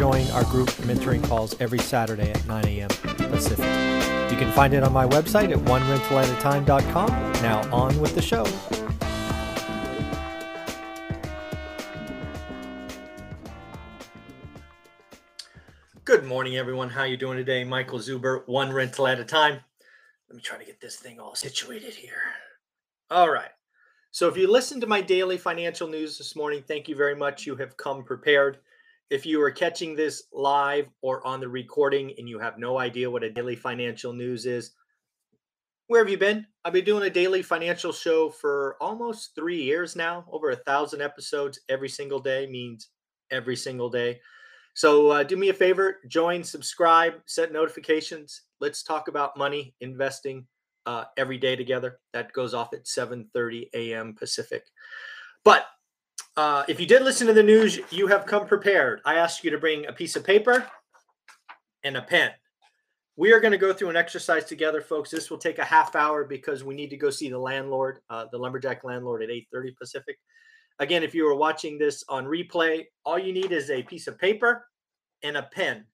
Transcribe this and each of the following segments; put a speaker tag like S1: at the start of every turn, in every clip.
S1: join our group mentoring calls every Saturday at 9 a.m. Pacific. You can find it on my website at onerentalatatime.com. Now on with the show. Good morning, everyone. How you doing today? Michael Zuber, one rental at a time. Let me try to get this thing all situated here. All right. So if you listened to my daily financial news this morning, thank you very much. You have come prepared. If you are catching this live or on the recording and you have no idea what a daily financial news is, where have you been? I've been doing a daily financial show for almost three years now, over a thousand episodes every single day means every single day. So uh, do me a favor, join, subscribe, set notifications. Let's talk about money, investing uh, every day together. That goes off at 7:30 a.m. Pacific. But uh, if you did listen to the news, you have come prepared. I asked you to bring a piece of paper and a pen. We are going to go through an exercise together, folks. This will take a half hour because we need to go see the landlord, uh, the lumberjack landlord, at 8:30 Pacific. Again, if you are watching this on replay, all you need is a piece of paper and a pen.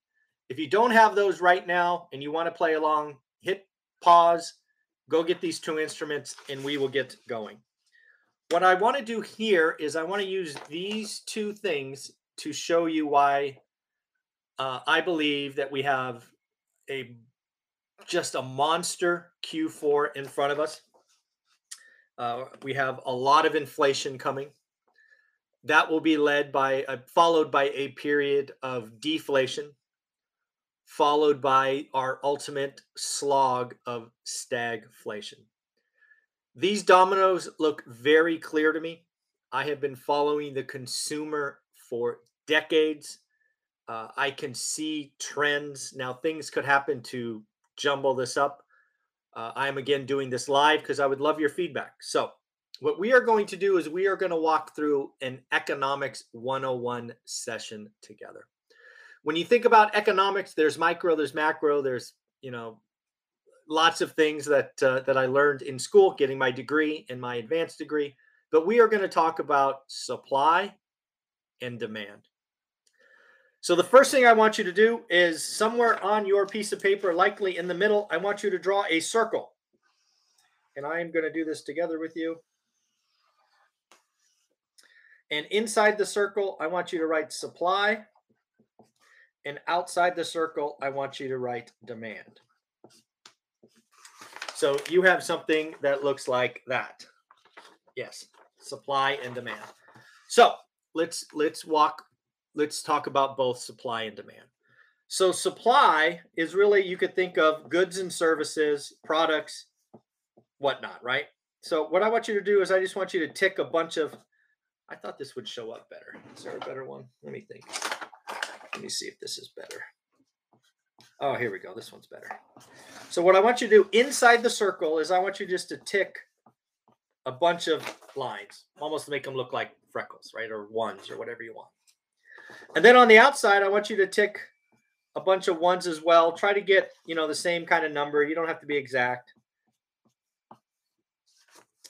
S1: If you don't have those right now and you want to play along, hit pause, go get these two instruments, and we will get going. What I want to do here is I want to use these two things to show you why uh, I believe that we have a just a monster Q4 in front of us. Uh, we have a lot of inflation coming. That will be led by, uh, followed by a period of deflation, followed by our ultimate slog of stagflation. These dominoes look very clear to me. I have been following the consumer for decades. Uh, I can see trends. Now, things could happen to jumble this up. Uh, I am again doing this live because I would love your feedback. So, what we are going to do is we are going to walk through an economics 101 session together. When you think about economics, there's micro, there's macro, there's, you know, lots of things that uh, that I learned in school, getting my degree and my advanced degree. But we are going to talk about supply and demand. So the first thing I want you to do is somewhere on your piece of paper, likely in the middle, I want you to draw a circle. And I am going to do this together with you. And inside the circle, I want you to write supply. And outside the circle, I want you to write demand. So you have something that looks like that. Yes, supply and demand. So let's let's walk. Let's talk about both supply and demand. So supply is really you could think of goods and services, products, whatnot, right? So what I want you to do is I just want you to tick a bunch of. I thought this would show up better. Is there a better one? Let me think. Let me see if this is better. Oh, here we go. This one's better. So what I want you to do inside the circle is I want you just to tick a bunch of lines, almost to make them look like freckles, right? Or ones or whatever you want. And then on the outside, I want you to tick a bunch of ones as well. Try to get, you know, the same kind of number. You don't have to be exact.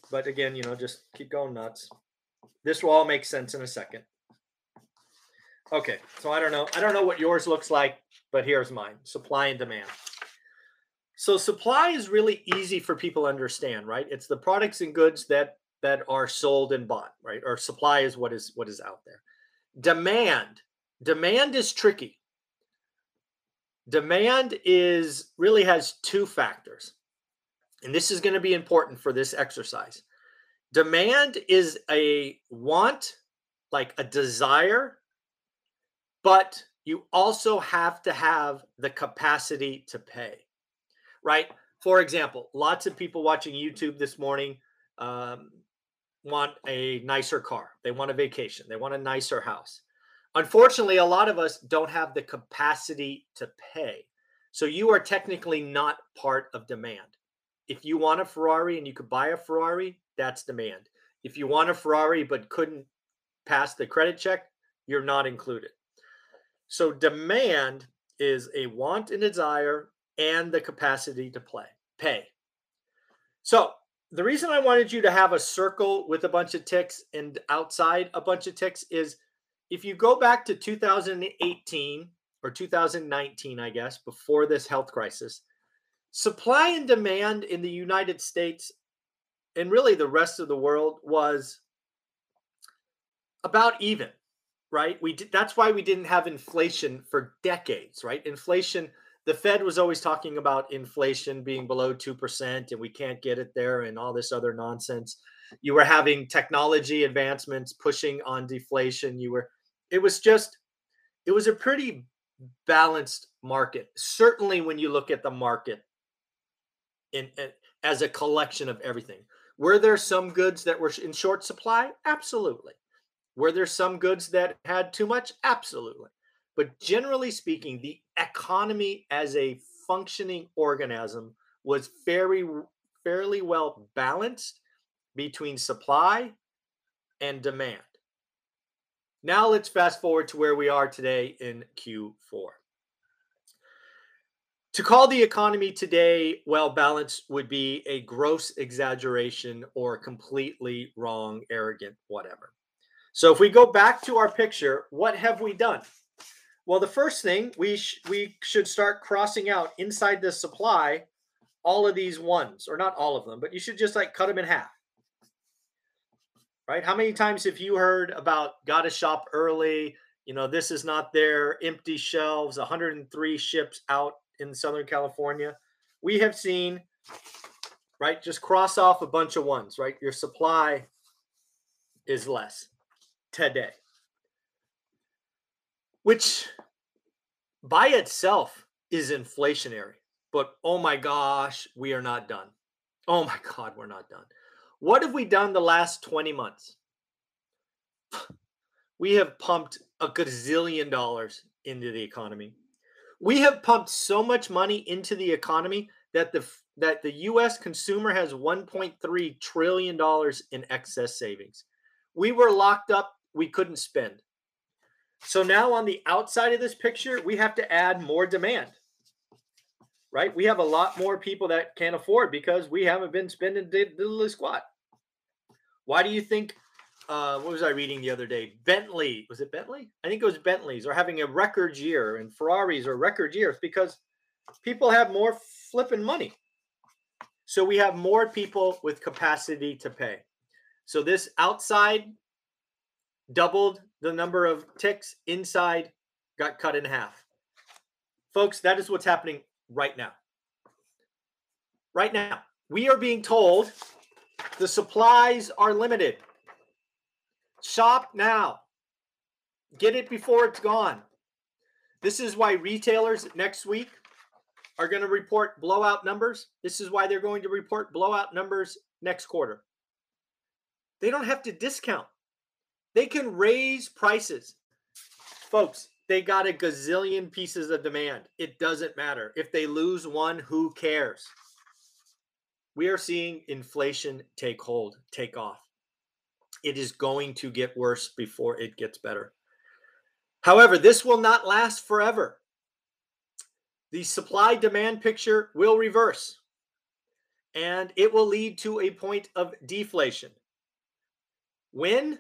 S1: But again, you know, just keep going nuts. This will all make sense in a second. Okay, so I don't know. I don't know what yours looks like, but here's mine supply and demand. So supply is really easy for people to understand, right? It's the products and goods that that are sold and bought, right? Or supply is what is what is out there. Demand, demand is tricky. Demand is really has two factors. And this is going to be important for this exercise. Demand is a want, like a desire but you also have to have the capacity to pay, right? For example, lots of people watching YouTube this morning um, want a nicer car, they want a vacation, they want a nicer house. Unfortunately, a lot of us don't have the capacity to pay. So you are technically not part of demand. if you want a Ferrari and you could buy a Ferrari, that's demand. If you want a Ferrari but couldn't pass the credit check, you're not included. So demand is a want and desire and the capacity to play, pay. So the reason I wanted you to have a circle with a bunch of ticks and outside a bunch of ticks is if you go back to 2018 or 2019, I guess, before this health crisis, supply and demand in the United States and really the rest of the world was about even, right? We did, that's why we didn't have inflation for decades, right? Inflation the Fed was always talking about inflation being below 2% and we can't get it there and all this other nonsense. You were having technology advancements pushing on deflation. You were, it was just, it was a pretty balanced market. Certainly when you look at the market in, in as a collection of everything. Were there some goods that were in short supply? Absolutely. Were there some goods that had too much? Absolutely. But generally speaking, the economy as a functioning organism was very fairly well balanced between supply and demand. Now let's fast forward to where we are today in Q4. To call the economy today well balanced would be a gross exaggeration or completely wrong, arrogant, whatever. So if we go back to our picture, what have we done? Well, the first thing we sh- we should start crossing out inside the supply all of these ones, or not all of them, but you should just like cut them in half. Right? How many times have you heard about got to shop early? You know, this is not there, empty shelves, 103 ships out in Southern California. We have seen, right? Just cross off a bunch of ones, right? Your supply is less today which by itself is inflationary. But oh my gosh, we are not done. Oh my God, we're not done. What have we done the last 20 months? We have pumped a gazillion dollars into the economy. We have pumped so much money into the economy that the that the US consumer has 1.3 trillion dollars in excess savings. We were locked up, we couldn't spend. So now on the outside of this picture, we have to add more demand, right? We have a lot more people that can't afford because we haven't been spending diddly squat. Why do you think? Uh, what was I reading the other day? Bentley was it Bentley? I think it was Bentley's are having a record year, and Ferraris are record years because people have more flipping money. So we have more people with capacity to pay. So this outside doubled the number of ticks inside got cut in half. Folks, that is what's happening right now. Right now, we are being told the supplies are limited. Shop now. Get it before it's gone. This is why retailers next week are going to report blowout numbers. This is why they're going to report blowout numbers next quarter. They don't have to discount. They can raise prices. Folks, they got a gazillion pieces of demand. It doesn't matter. If they lose one, who cares? We are seeing inflation take hold, take off. It is going to get worse before it gets better. However, this will not last forever. The supply demand picture will reverse and it will lead to a point of deflation. When?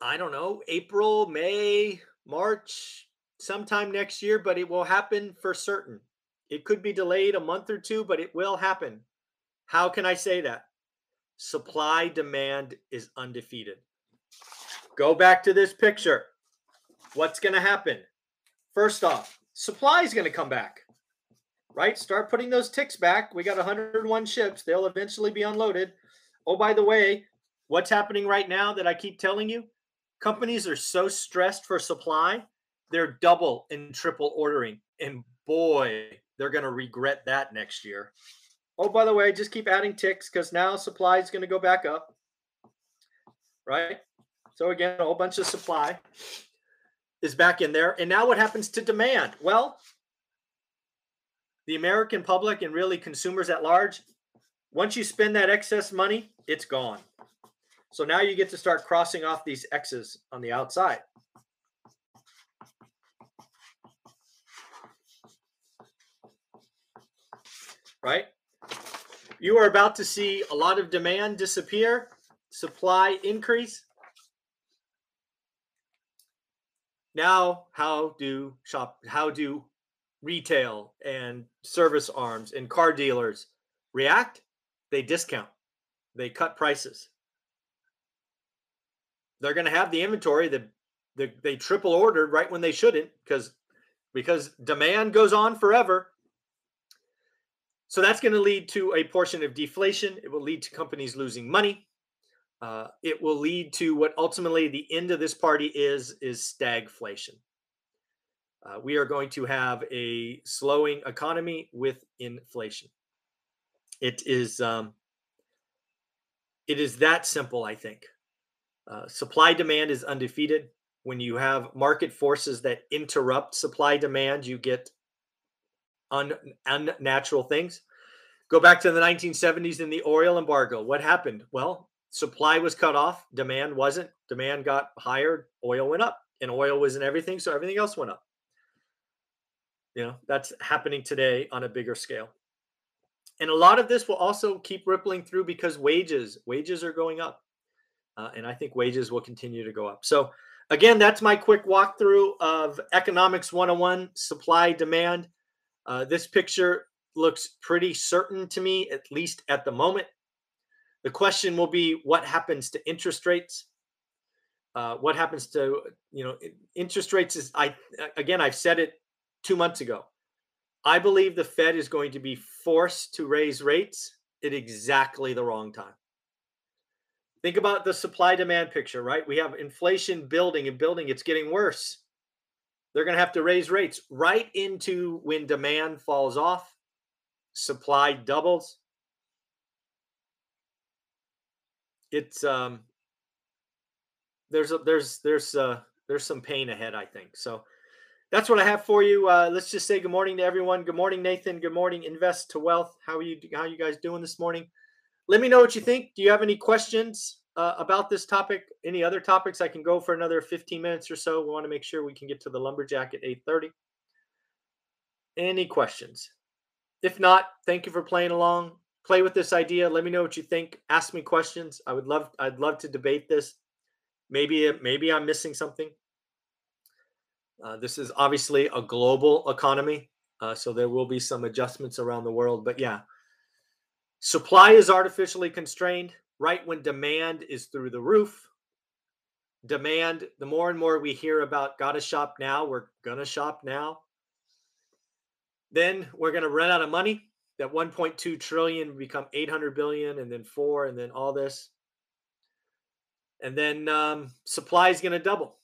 S1: I don't know, April, May, March, sometime next year, but it will happen for certain. It could be delayed a month or two, but it will happen. How can I say that? Supply demand is undefeated. Go back to this picture. What's going to happen? First off, supply is going to come back, right? Start putting those ticks back. We got 101 ships. They'll eventually be unloaded. Oh, by the way, what's happening right now that I keep telling you? Companies are so stressed for supply, they're double and triple ordering. And boy, they're going to regret that next year. Oh, by the way, just keep adding ticks because now supply is going to go back up. Right? So, again, a whole bunch of supply is back in there. And now what happens to demand? Well, the American public and really consumers at large, once you spend that excess money, it's gone. So now you get to start crossing off these X's on the outside. Right? You are about to see a lot of demand disappear, supply increase. Now, how do shop how do retail and service arms and car dealers react? They discount. They cut prices. They're going to have the inventory that the, they triple ordered right when they shouldn't because because demand goes on forever. So that's going to lead to a portion of deflation. It will lead to companies losing money. Uh, it will lead to what ultimately the end of this party is is stagflation. Uh, we are going to have a slowing economy with inflation. It is um, it is that simple, I think. Uh, supply demand is undefeated. When you have market forces that interrupt supply demand, you get un, unnatural things. Go back to the 1970s in the oil embargo. What happened? Well, supply was cut off, demand wasn't. Demand got higher, oil went up, and oil was in everything, so everything else went up. You know, that's happening today on a bigger scale. And a lot of this will also keep rippling through because wages, wages are going up. Uh, and I think wages will continue to go up. So, again, that's my quick walkthrough of Economics 101 supply demand. Uh, this picture looks pretty certain to me, at least at the moment. The question will be what happens to interest rates? Uh, what happens to you know interest rates is I again I've said it two months ago. I believe the Fed is going to be forced to raise rates at exactly the wrong time. Think about the supply demand picture, right? We have inflation building and building, it's getting worse. They're going to have to raise rates right into when demand falls off, supply doubles. It's um there's a, there's there's uh there's some pain ahead, I think. So that's what I have for you. Uh, let's just say good morning to everyone. Good morning, Nathan. Good morning, Invest to Wealth. How are you? How are you guys doing this morning? Let me know what you think. Do you have any questions uh, about this topic? Any other topics? I can go for another 15 minutes or so. We want to make sure we can get to the lumberjack at 8:30. Any questions? If not, thank you for playing along. Play with this idea. Let me know what you think. Ask me questions. I would love. I'd love to debate this. Maybe maybe I'm missing something. Uh, this is obviously a global economy, uh, so there will be some adjustments around the world. But yeah, supply is artificially constrained right when demand is through the roof. Demand, the more and more we hear about gotta shop now, we're gonna shop now. Then we're gonna run out of money. That 1.2 trillion become 800 billion, and then four, and then all this. And then um, supply is to double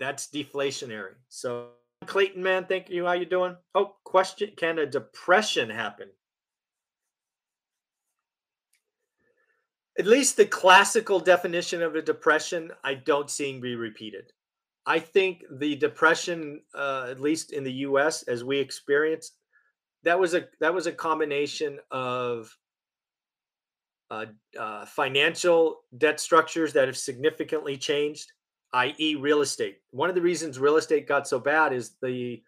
S1: that's deflationary. So Clayton, man, thank you. How you doing? Oh, question: Can a depression happen? At least the classical definition of a depression, I don't see be repeated. I think the depression, uh, at least in the U.S., as we experienced, that was a that was a combination of uh, uh, financial debt structures that have significantly changed i.e., real estate. One of the reasons real estate got so bad is the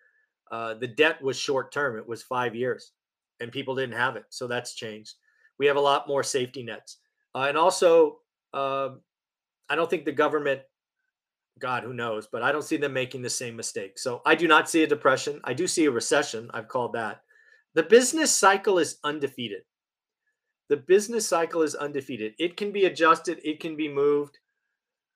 S1: uh, the debt was short term; it was five years, and people didn't have it. So that's changed. We have a lot more safety nets, uh, and also, uh, I don't think the government. God, who knows? But I don't see them making the same mistake. So I do not see a depression. I do see a recession. I've called that. The business cycle is undefeated. The business cycle is undefeated. It can be adjusted. It can be moved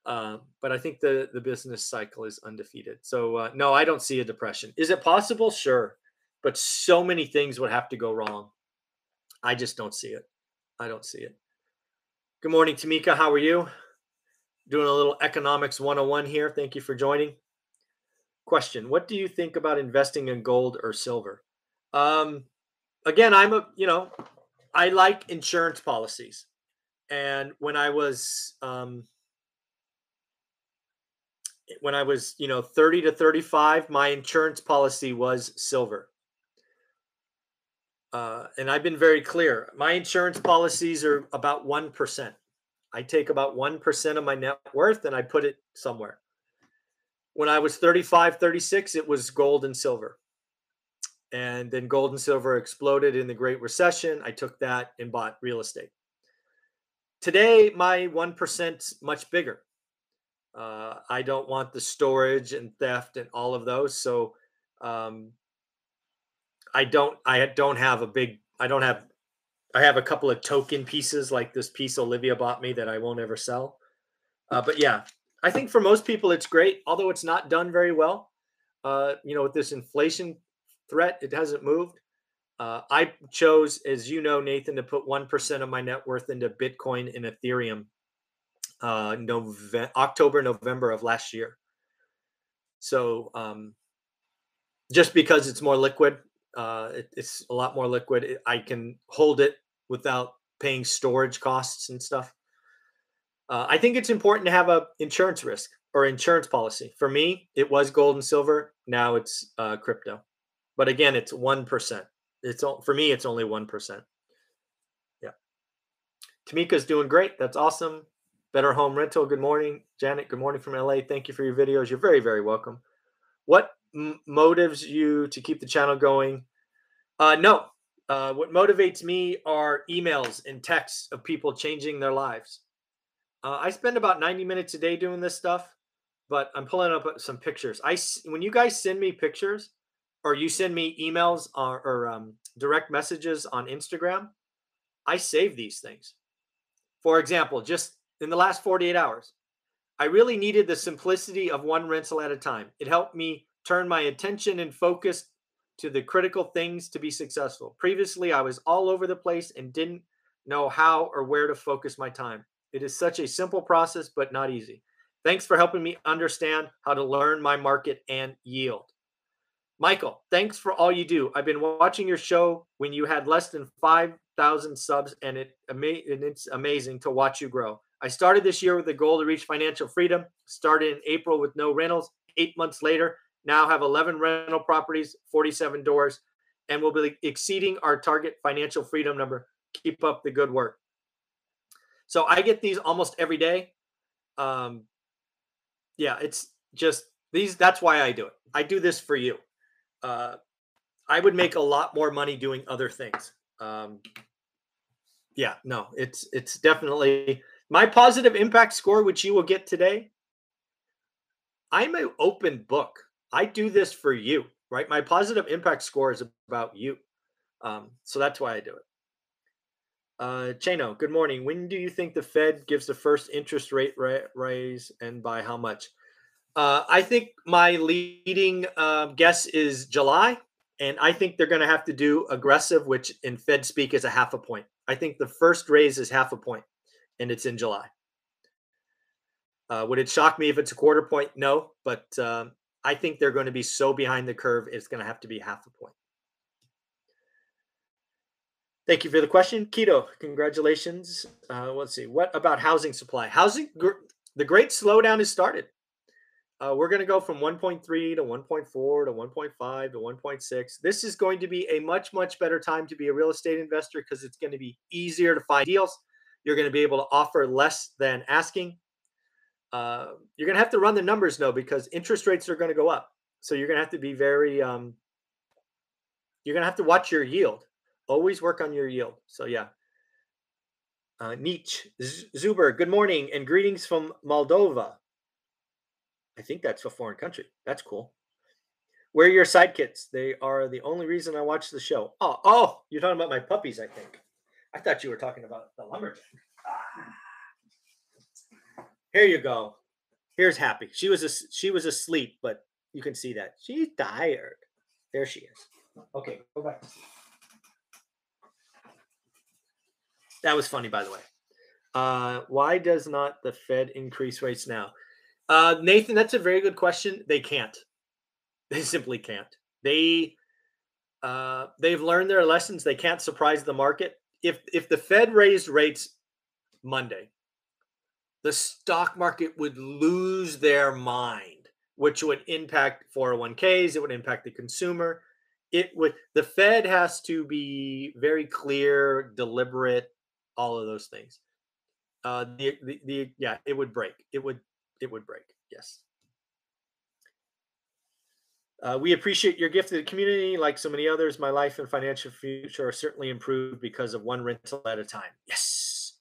S1: uh, but I think the the business cycle is undefeated. So uh, no, I don't see a depression. Is it possible? Sure, but so many things would have to go wrong. I just don't see it. I don't see it. Good morning, Tamika. How are you? Doing a little economics 101 here. Thank you for joining. Question: What do you think about investing in gold or silver? Um, again, I'm a you know, I like insurance policies, and when I was um, when I was, you know, 30 to 35, my insurance policy was silver. Uh, and I've been very clear. My insurance policies are about 1%. I take about 1% of my net worth and I put it somewhere. When I was 35, 36, it was gold and silver. And then gold and silver exploded in the Great Recession. I took that and bought real estate. Today, my 1% much bigger. Uh, I don't want the storage and theft and all of those. So um, I don't I don't have a big I don't have I have a couple of token pieces like this piece Olivia bought me that I won't ever sell. Uh, but yeah, I think for most people it's great, although it's not done very well. Uh, you know, with this inflation threat, it hasn't moved. Uh, I chose, as you know, Nathan, to put one percent of my net worth into Bitcoin and Ethereum. Uh, November, October, November of last year. So, um, just because it's more liquid, uh, it, it's a lot more liquid. It, I can hold it without paying storage costs and stuff. Uh, I think it's important to have a insurance risk or insurance policy. For me, it was gold and silver. Now it's uh, crypto, but again, it's one percent. It's for me, it's only one percent. Yeah. Tamika's doing great. That's awesome. Better Home Rental. Good morning, Janet. Good morning from LA. Thank you for your videos. You're very, very welcome. What m- motives you to keep the channel going? Uh, no. Uh, what motivates me are emails and texts of people changing their lives. Uh, I spend about 90 minutes a day doing this stuff, but I'm pulling up uh, some pictures. I when you guys send me pictures, or you send me emails or, or um, direct messages on Instagram, I save these things. For example, just in the last 48 hours, I really needed the simplicity of one rental at a time. It helped me turn my attention and focus to the critical things to be successful. Previously, I was all over the place and didn't know how or where to focus my time. It is such a simple process, but not easy. Thanks for helping me understand how to learn my market and yield. Michael, thanks for all you do. I've been watching your show when you had less than 5,000 subs, and, it, and it's amazing to watch you grow. I started this year with a goal to reach financial freedom, started in April with no rentals. Eight months later, now have 11 rental properties, 47 doors, and we'll be exceeding our target financial freedom number. Keep up the good work. So I get these almost every day. Um, yeah, it's just these. That's why I do it. I do this for you. Uh, I would make a lot more money doing other things. Um, yeah, no, it's it's definitely my positive impact score, which you will get today. I'm an open book. I do this for you, right? My positive impact score is about you. Um, so that's why I do it. Uh, Chano, good morning. When do you think the Fed gives the first interest rate ra- raise and by how much? Uh, I think my leading uh, guess is July, and I think they're going to have to do aggressive, which in Fed speak is a half a point. I think the first raise is half a point, and it's in July. Uh, would it shock me if it's a quarter point? No, but um, I think they're going to be so behind the curve, it's going to have to be half a point. Thank you for the question, Keto. Congratulations. Uh, let's see. What about housing supply? Housing, the great slowdown has started. Uh, we're going to go from 1.3 to 1.4 to 1.5 to 1.6. This is going to be a much, much better time to be a real estate investor because it's going to be easier to find deals. You're going to be able to offer less than asking. Uh, you're going to have to run the numbers though because interest rates are going to go up. So you're going to have to be very. Um, you're going to have to watch your yield. Always work on your yield. So yeah. Uh, Nietzsche Zuber, good morning and greetings from Moldova. I think that's a foreign country. That's cool. Where are your sidekicks? They are the only reason I watch the show. Oh, oh, you're talking about my puppies, I think. I thought you were talking about the lumberjack. Here you go. Here's Happy. She was a, she was asleep, but you can see that she's tired. There she is. Okay, go back. That was funny, by the way. Uh, why does not the Fed increase rates now? Uh, Nathan, that's a very good question. They can't. They simply can't. They uh, they've learned their lessons. They can't surprise the market. If if the Fed raised rates Monday, the stock market would lose their mind. which would impact 401ks. It would impact the consumer. It would, the Fed has to be very clear, deliberate, all of those things. Uh, the, the, the, yeah, it would break. It would, it would break. Yes. Uh, we appreciate your gift to the community. Like so many others, my life and financial future are certainly improved because of one rental at a time. Yes.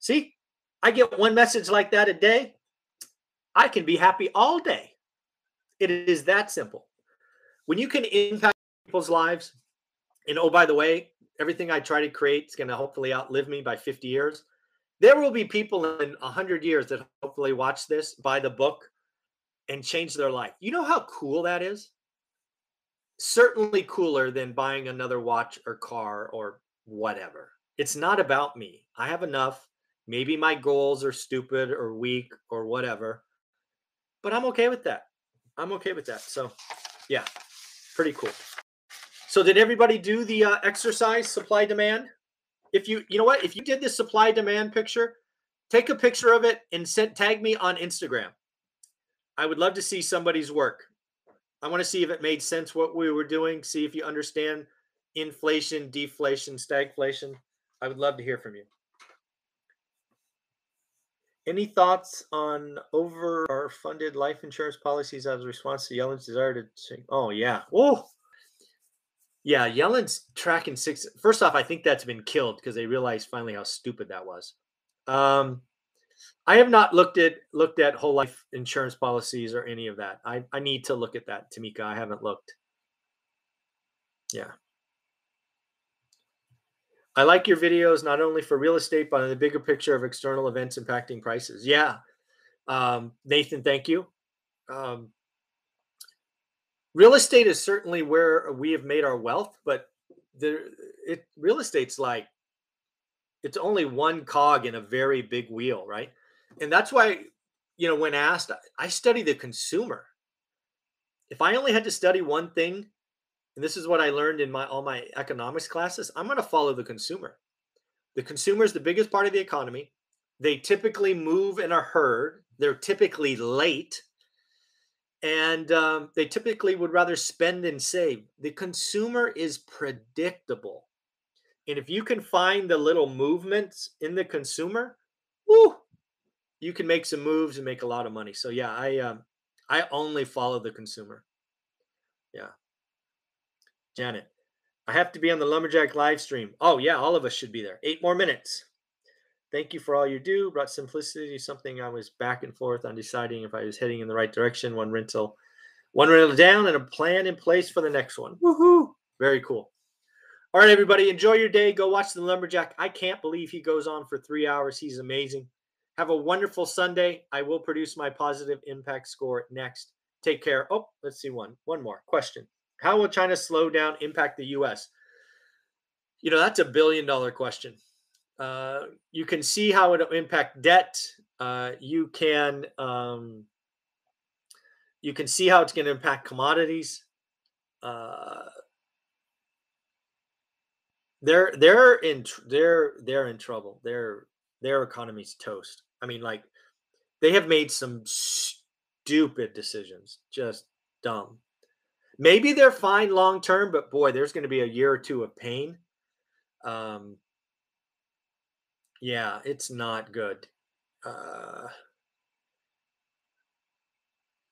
S1: See, I get one message like that a day. I can be happy all day. It is that simple. When you can impact people's lives, and oh, by the way, everything I try to create is going to hopefully outlive me by 50 years. There will be people in 100 years that hopefully watch this, buy the book, and change their life. You know how cool that is? certainly cooler than buying another watch or car or whatever. It's not about me. I have enough. Maybe my goals are stupid or weak or whatever, but I'm okay with that. I'm okay with that. So, yeah, pretty cool. So, did everybody do the uh, exercise supply demand? If you, you know what, if you did this supply demand picture, take a picture of it and send tag me on Instagram. I would love to see somebody's work. I want to see if it made sense what we were doing. See if you understand inflation, deflation, stagflation. I would love to hear from you. Any thoughts on over or funded life insurance policies as a response to Yellen's desire to change? Oh yeah. Oh, yeah. Yellen's tracking six. First off, I think that's been killed because they realized finally how stupid that was. Um, I have not looked at looked at whole life insurance policies or any of that. I, I need to look at that, Tamika. I haven't looked. Yeah. I like your videos not only for real estate, but in the bigger picture of external events impacting prices. Yeah. Um, Nathan, thank you. Um, real estate is certainly where we have made our wealth, but there, it real estate's like it's only one cog in a very big wheel, right? And that's why, you know, when asked, I study the consumer. If I only had to study one thing, and this is what I learned in my all my economics classes, I'm going to follow the consumer. The consumer is the biggest part of the economy. They typically move in a herd. They're typically late, and um, they typically would rather spend and save. The consumer is predictable, and if you can find the little movements in the consumer, whoo, you can make some moves and make a lot of money. So yeah, I um, I only follow the consumer. Janet, I have to be on the Lumberjack live stream. Oh yeah, all of us should be there. Eight more minutes. Thank you for all you do. Brought simplicity, something I was back and forth on deciding if I was heading in the right direction. One rental, one rental down, and a plan in place for the next one. Woohoo! Very cool. All right, everybody, enjoy your day. Go watch the Lumberjack. I can't believe he goes on for three hours. He's amazing. Have a wonderful Sunday. I will produce my positive impact score next. Take care. Oh, let's see one. One more question. How will China slow down impact the US? You know, that's a billion dollar question. Uh, you can see how it impact debt. Uh, you can um, you can see how it's going to impact commodities. Uh, they're they're in they're they're in trouble. Their their economy's toast. I mean, like they have made some stupid decisions, just dumb. Maybe they're fine long term, but boy, there's going to be a year or two of pain. Um, yeah, it's not good. Uh,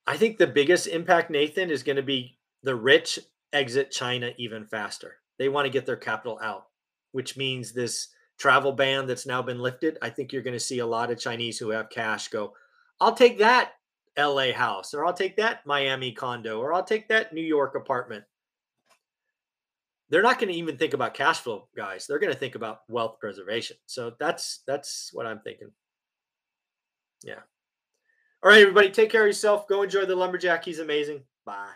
S1: I think the biggest impact, Nathan, is going to be the rich exit China even faster. They want to get their capital out, which means this travel ban that's now been lifted, I think you're going to see a lot of Chinese who have cash go, I'll take that LA house, or I'll take that Miami condo, or I'll take that New York apartment. They're not going to even think about cash flow, guys. They're going to think about wealth preservation. So that's that's what I'm thinking. Yeah. All right, everybody, take care of yourself. Go enjoy the lumberjack. He's amazing. Bye.